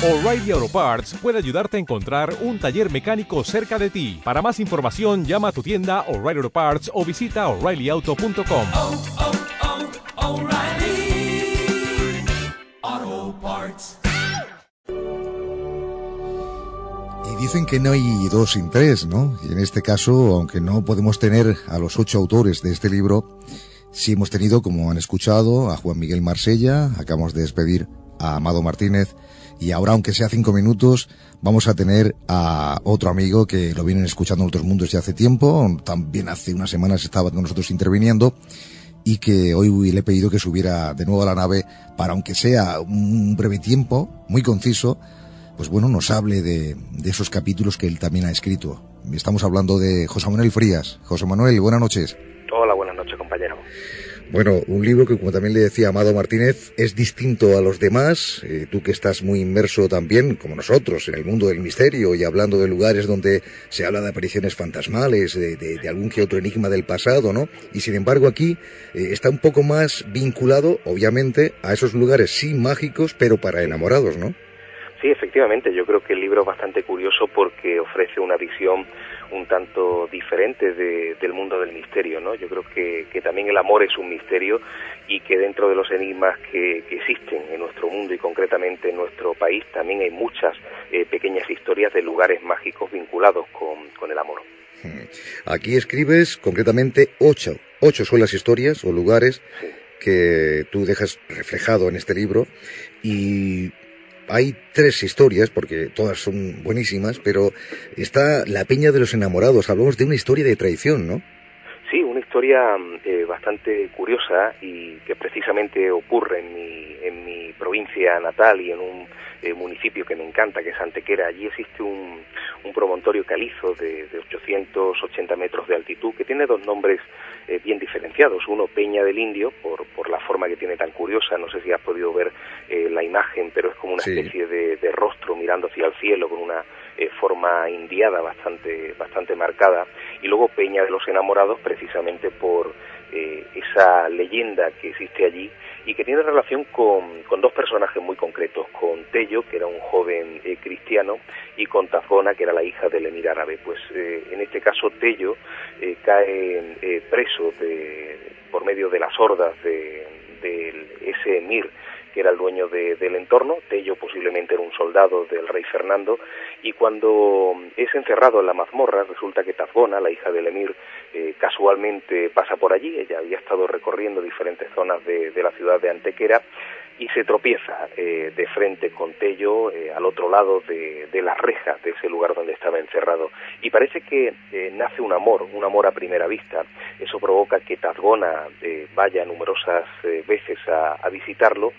O'Reilly Auto Parts puede ayudarte a encontrar un taller mecánico cerca de ti. Para más información, llama a tu tienda O'Reilly Auto Parts o visita oreillyauto.com. oh, oh, Parts. Y dicen que no hay dos sin tres, ¿no? Y en este caso, aunque no podemos tener a los ocho autores de este libro, sí hemos tenido, como han escuchado, a Juan Miguel Marsella, acabamos de despedir a Amado Martínez, y ahora, aunque sea cinco minutos, vamos a tener a otro amigo que lo vienen escuchando en otros mundos ya hace tiempo, también hace unas semanas estaba con nosotros interviniendo, y que hoy le he pedido que subiera de nuevo a la nave para, aunque sea un breve tiempo, muy conciso, pues bueno, nos hable de, esos capítulos que él también ha escrito. Estamos hablando de José Manuel Frías. José Manuel, buenas noches. Hola, buenas compañero. Bueno, un libro que, como también le decía Amado Martínez, es distinto a los demás. Eh, tú que estás muy inmerso también, como nosotros, en el mundo del misterio y hablando de lugares donde se habla de apariciones fantasmales, de, de, de algún que otro enigma del pasado, ¿no? Y sin embargo aquí eh, está un poco más vinculado, obviamente, a esos lugares sí mágicos, pero para enamorados, ¿no? Sí, efectivamente, yo creo que el libro es bastante curioso porque ofrece una visión un tanto diferente de, del mundo del misterio, ¿no? Yo creo que, que, también el amor es un misterio y que dentro de los enigmas que, que existen en nuestro mundo y concretamente en nuestro país también hay muchas eh, pequeñas historias de lugares mágicos vinculados con, con el amor. Aquí escribes concretamente ocho, ocho son las historias o lugares Sí. que tú dejas reflejado en este libro y hay tres historias, porque todas son buenísimas, pero está La Peña de los Enamorados. Hablamos de una historia de traición, ¿no? Sí, una historia eh, bastante curiosa y que precisamente ocurre en mi, en mi provincia natal y en un eh, municipio que me encanta, que es Antequera. Allí existe un, un promontorio calizo de, de 880 metros de altitud que tiene dos nombres eh, bien diferenciados. Uno, Peña del Indio, por, por la forma que tiene tan curiosa. No sé si has podido ver la imagen, pero es como una Sí. especie de, de rostro mirando hacia el cielo con una eh, forma indiada bastante, bastante marcada. Y luego Peña de los Enamorados, precisamente por eh, esa leyenda que existe allí y que tiene relación con, con dos personajes muy concretos, con Tello, que era un joven eh, cristiano, y con Tazgona, que era la hija del emir árabe. Pues eh, en este caso Tello cae preso de, por medio de las hordas de, de ese emir que era el dueño de, del entorno, Tello posiblemente era un soldado del rey Fernando, y cuando es encerrado en la mazmorra, resulta que Tazgona, la hija del emir, eh, casualmente pasa por allí, ella había estado recorriendo diferentes zonas de, de la ciudad de Antequera, y se tropieza eh, de frente con Tello eh, al otro lado de, de las rejas de ese lugar donde estaba encerrado. Y parece que eh, nace un amor, un amor a primera vista. Eso provoca que Tazgona eh, vaya numerosas veces a, a visitarlo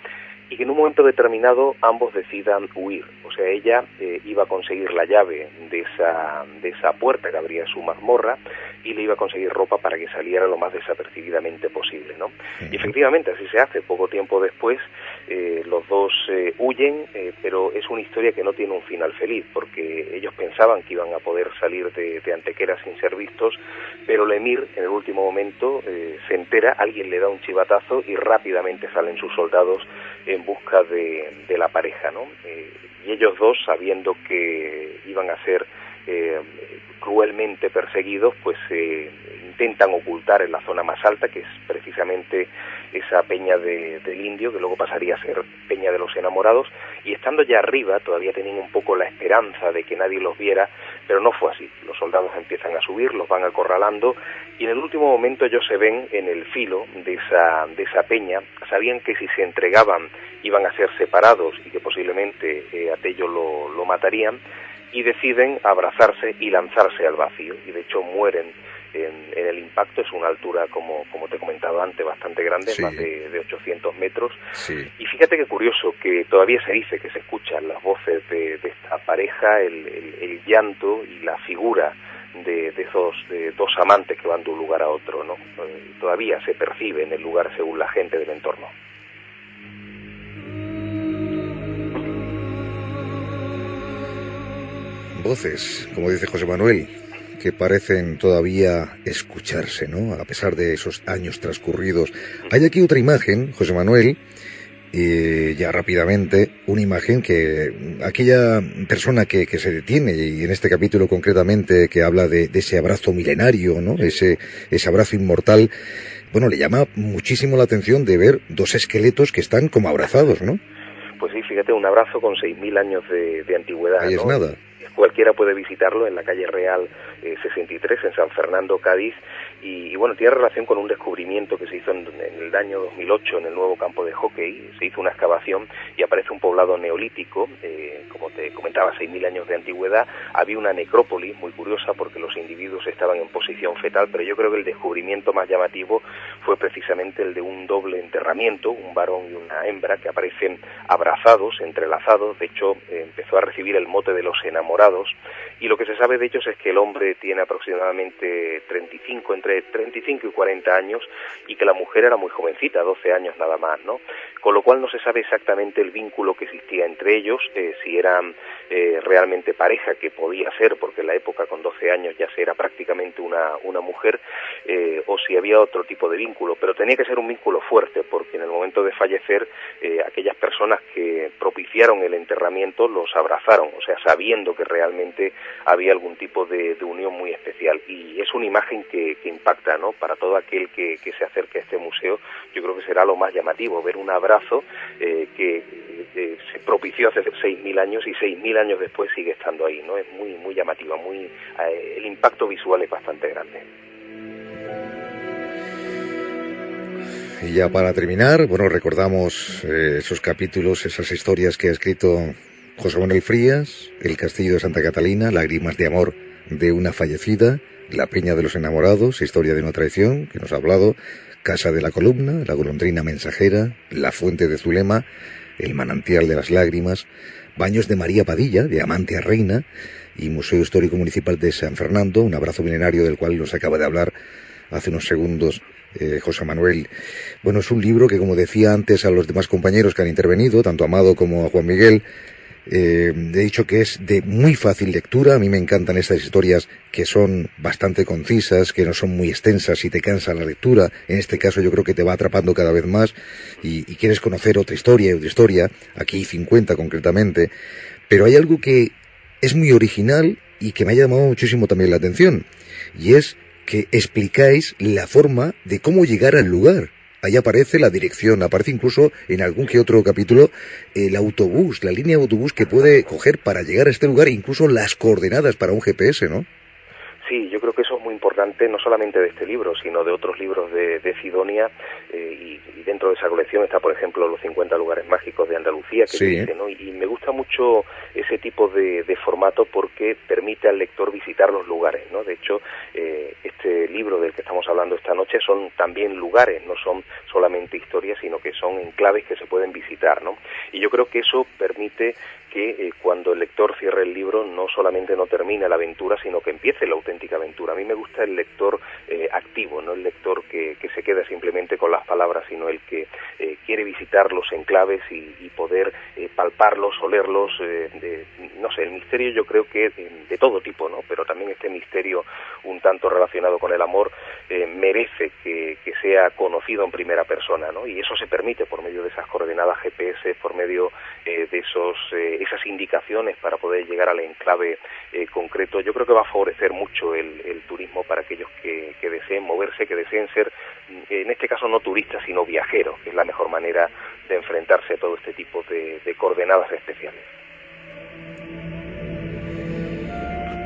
y que en un momento determinado ambos decidan huir. O sea, ella eh, iba a conseguir la llave de esa, de esa puerta que abría su mazmorra y le iba a conseguir ropa para que saliera lo más desapercibidamente posible, ¿no? Y efectivamente así se hace. Poco tiempo después eh, los dos eh, huyen, eh, pero es una historia que no tiene un final feliz porque ellos pensaban que iban a poder salir de, de Antequera sin ser vistos, pero el emir en el último momento se entera, alguien le da un chivatazo y rápidamente salen sus soldados en busca de, de la pareja, ¿no? Eh, y ellos dos, sabiendo que iban a ser eh, cruelmente perseguidos, pues eh, intentan ocultar en la zona más alta, que es precisamente esa peña de, del indio, que luego pasaría a ser peña de los enamorados, y estando ya arriba todavía tenían un poco la esperanza de que nadie los viera, pero no fue así. Los soldados empiezan a subir, los van acorralando, y en el último momento ellos se ven en el filo de esa, de esa peña, sabían que si se entregaban iban a ser separados y que posiblemente eh, a Tello lo, lo matarían, y deciden abrazarse y lanzarse al vacío, y de hecho mueren en, en, el impacto, es una altura, como, como te he comentado antes, bastante grande, Sí. más de, de 800 metros. Sí. Y fíjate qué curioso que todavía se dice que se escuchan las voces de, de esta pareja, el, el, el llanto y la figura de, de esos de dos amantes que van de un lugar a otro, ¿no? Eh, todavía se percibe en el lugar según la gente del entorno. Voces, como dice José Manuel, que parecen todavía escucharse, ¿no? A pesar de esos años transcurridos. Hay aquí otra imagen, José Manuel, y ya rápidamente una imagen que aquella persona que, que, se detiene y en este capítulo concretamente que habla de, de, ese abrazo milenario, ¿no? Ese, ese abrazo inmortal, bueno, le llama muchísimo la atención de ver dos esqueletos que están como abrazados, ¿no? Pues sí, fíjate, un abrazo con 6.000 años de, de antigüedad. Ahí es ¿no? nada. Cualquiera puede visitarlo en la calle Real eh, 63 en San Fernando, Cádiz, y, bueno, tiene relación con un descubrimiento que se hizo en, en, el año 2008 en el nuevo campo de hockey. Se hizo una excavación y aparece un poblado neolítico, eh, como te comentaba, 6.000 años de antigüedad. Había una necrópolis muy curiosa porque los individuos estaban en posición fetal, pero yo creo que el descubrimiento más llamativo fue precisamente el de un doble enterramiento, un varón y una hembra que aparecen abrazados, entrelazados. De hecho, eh, empezó a recibir el mote de los enamorados. Y lo que se sabe de ellos es que el hombre tiene aproximadamente 35, entre 35 y 40 años, y que la mujer era muy jovencita, 12 años nada más, ¿no? Con lo cual no se sabe exactamente el vínculo que existía entre ellos, eh, si eran eh, realmente pareja, que podía ser, porque en la época con 12 años ya se era prácticamente una, una mujer, eh, o si había otro tipo de vínculo, pero tenía que ser un vínculo fuerte, porque en el momento de fallecer, eh, aquellas personas que propiciaron el enterramiento los abrazaron, o sea, sabiendo que realmente había algún tipo de, de unión muy especial. Y es una imagen que, que impacta, ¿no? Para todo aquel que, que, se acerque a este museo, yo creo que será lo más llamativo, ver un abrazo eh, que se propició hace 6.000 años y 6.000 años después sigue estando ahí, ¿no? Es muy, muy llamativa, muy, eh, el impacto visual es bastante grande. Y ya para terminar, bueno, recordamos eh, esos capítulos, esas historias que ha escrito José Manuel Frías, El Castillo de Santa Catalina, Lágrimas de Amor de una fallecida, La Peña de los Enamorados, Historia de una traición, que nos ha hablado, Casa de la Columna, La Golondrina Mensajera, La Fuente de Zulema, El Manantial de las Lágrimas, Baños de María Padilla, de Amante a Reina, y Museo Histórico Municipal de San Fernando, un abrazo milenario del cual nos acaba de hablar hace unos segundos eh, José Manuel. Bueno, es un libro que, como decía antes a los demás compañeros que han intervenido, tanto a Amado como a Juan Miguel, eh, he dicho que es de muy fácil lectura. A mí me encantan estas historias que son bastante concisas, que no son muy extensas y te cansa la lectura. En este caso yo creo que te va atrapando cada vez más y, y quieres conocer otra historia y otra historia, aquí 50 concretamente. Pero hay algo que es muy original y que me ha llamado muchísimo también la atención. Y es que explicáis la forma de cómo llegar al lugar. Ahí aparece la dirección, aparece incluso en algún que otro capítulo el autobús, la línea de autobús que puede coger para llegar a este lugar, incluso las coordenadas para un GPS, ¿no? Sí, yo creo que eso es muy importante, no solamente de este libro, sino de otros libros de, de Sidonia, eh, y, y, dentro de esa colección está, por ejemplo, los 50 lugares mágicos de Andalucía, que sí. dice, ¿no? Y, y, me gusta mucho ese tipo de, de, formato porque permite al lector visitar los lugares, ¿no? De hecho, eh, este libro del que estamos hablando esta noche son también lugares, no son solamente historias, sino que son enclaves que se pueden visitar, ¿no? Y yo creo que eso permite que eh, cuando el lector cierre el libro no solamente no termine la aventura, sino que empiece la auténtica aventura. A mí me gusta el lector eh, activo, no el lector que, que, se queda simplemente con las palabras, sino el que eh, quiere visitar los enclaves y, y poder palparlos, olerlos. De, no sé, el misterio yo creo que de todo tipo, ¿no? Pero también este misterio un tanto relacionado con el amor merece que, que sea conocido en primera persona, ¿no? Y eso se permite por medio de esas coordenadas GPS, por medio de esos eh, esas indicaciones para poder llegar al enclave eh, concreto, yo creo que va a favorecer mucho el, turismo para aquellos que, deseen moverse, que deseen ser, en este caso no turistas, sino viajeros, que es la mejor manera de enfrentarse a todo este tipo de coordenadas especiales.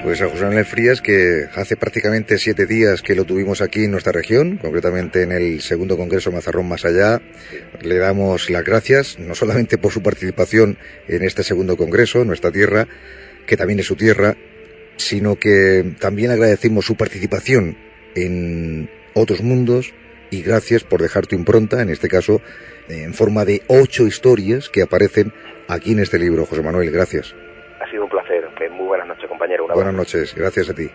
Pues a José Manuel Frías, que hace prácticamente siete días que lo tuvimos aquí en nuestra región, concretamente en el segundo Congreso Mazarrón Más Allá, le damos las gracias, no solamente por su participación en este segundo Congreso, nuestra tierra, que también es su tierra, sino que también agradecemos su participación en otros mundos y gracias por dejar tu impronta, en este caso, en forma de ocho historias que aparecen aquí en este libro. José Manuel, gracias. Ha sido un placer. Buenas noches, compañero. Una buenas noches. Gracias a ti.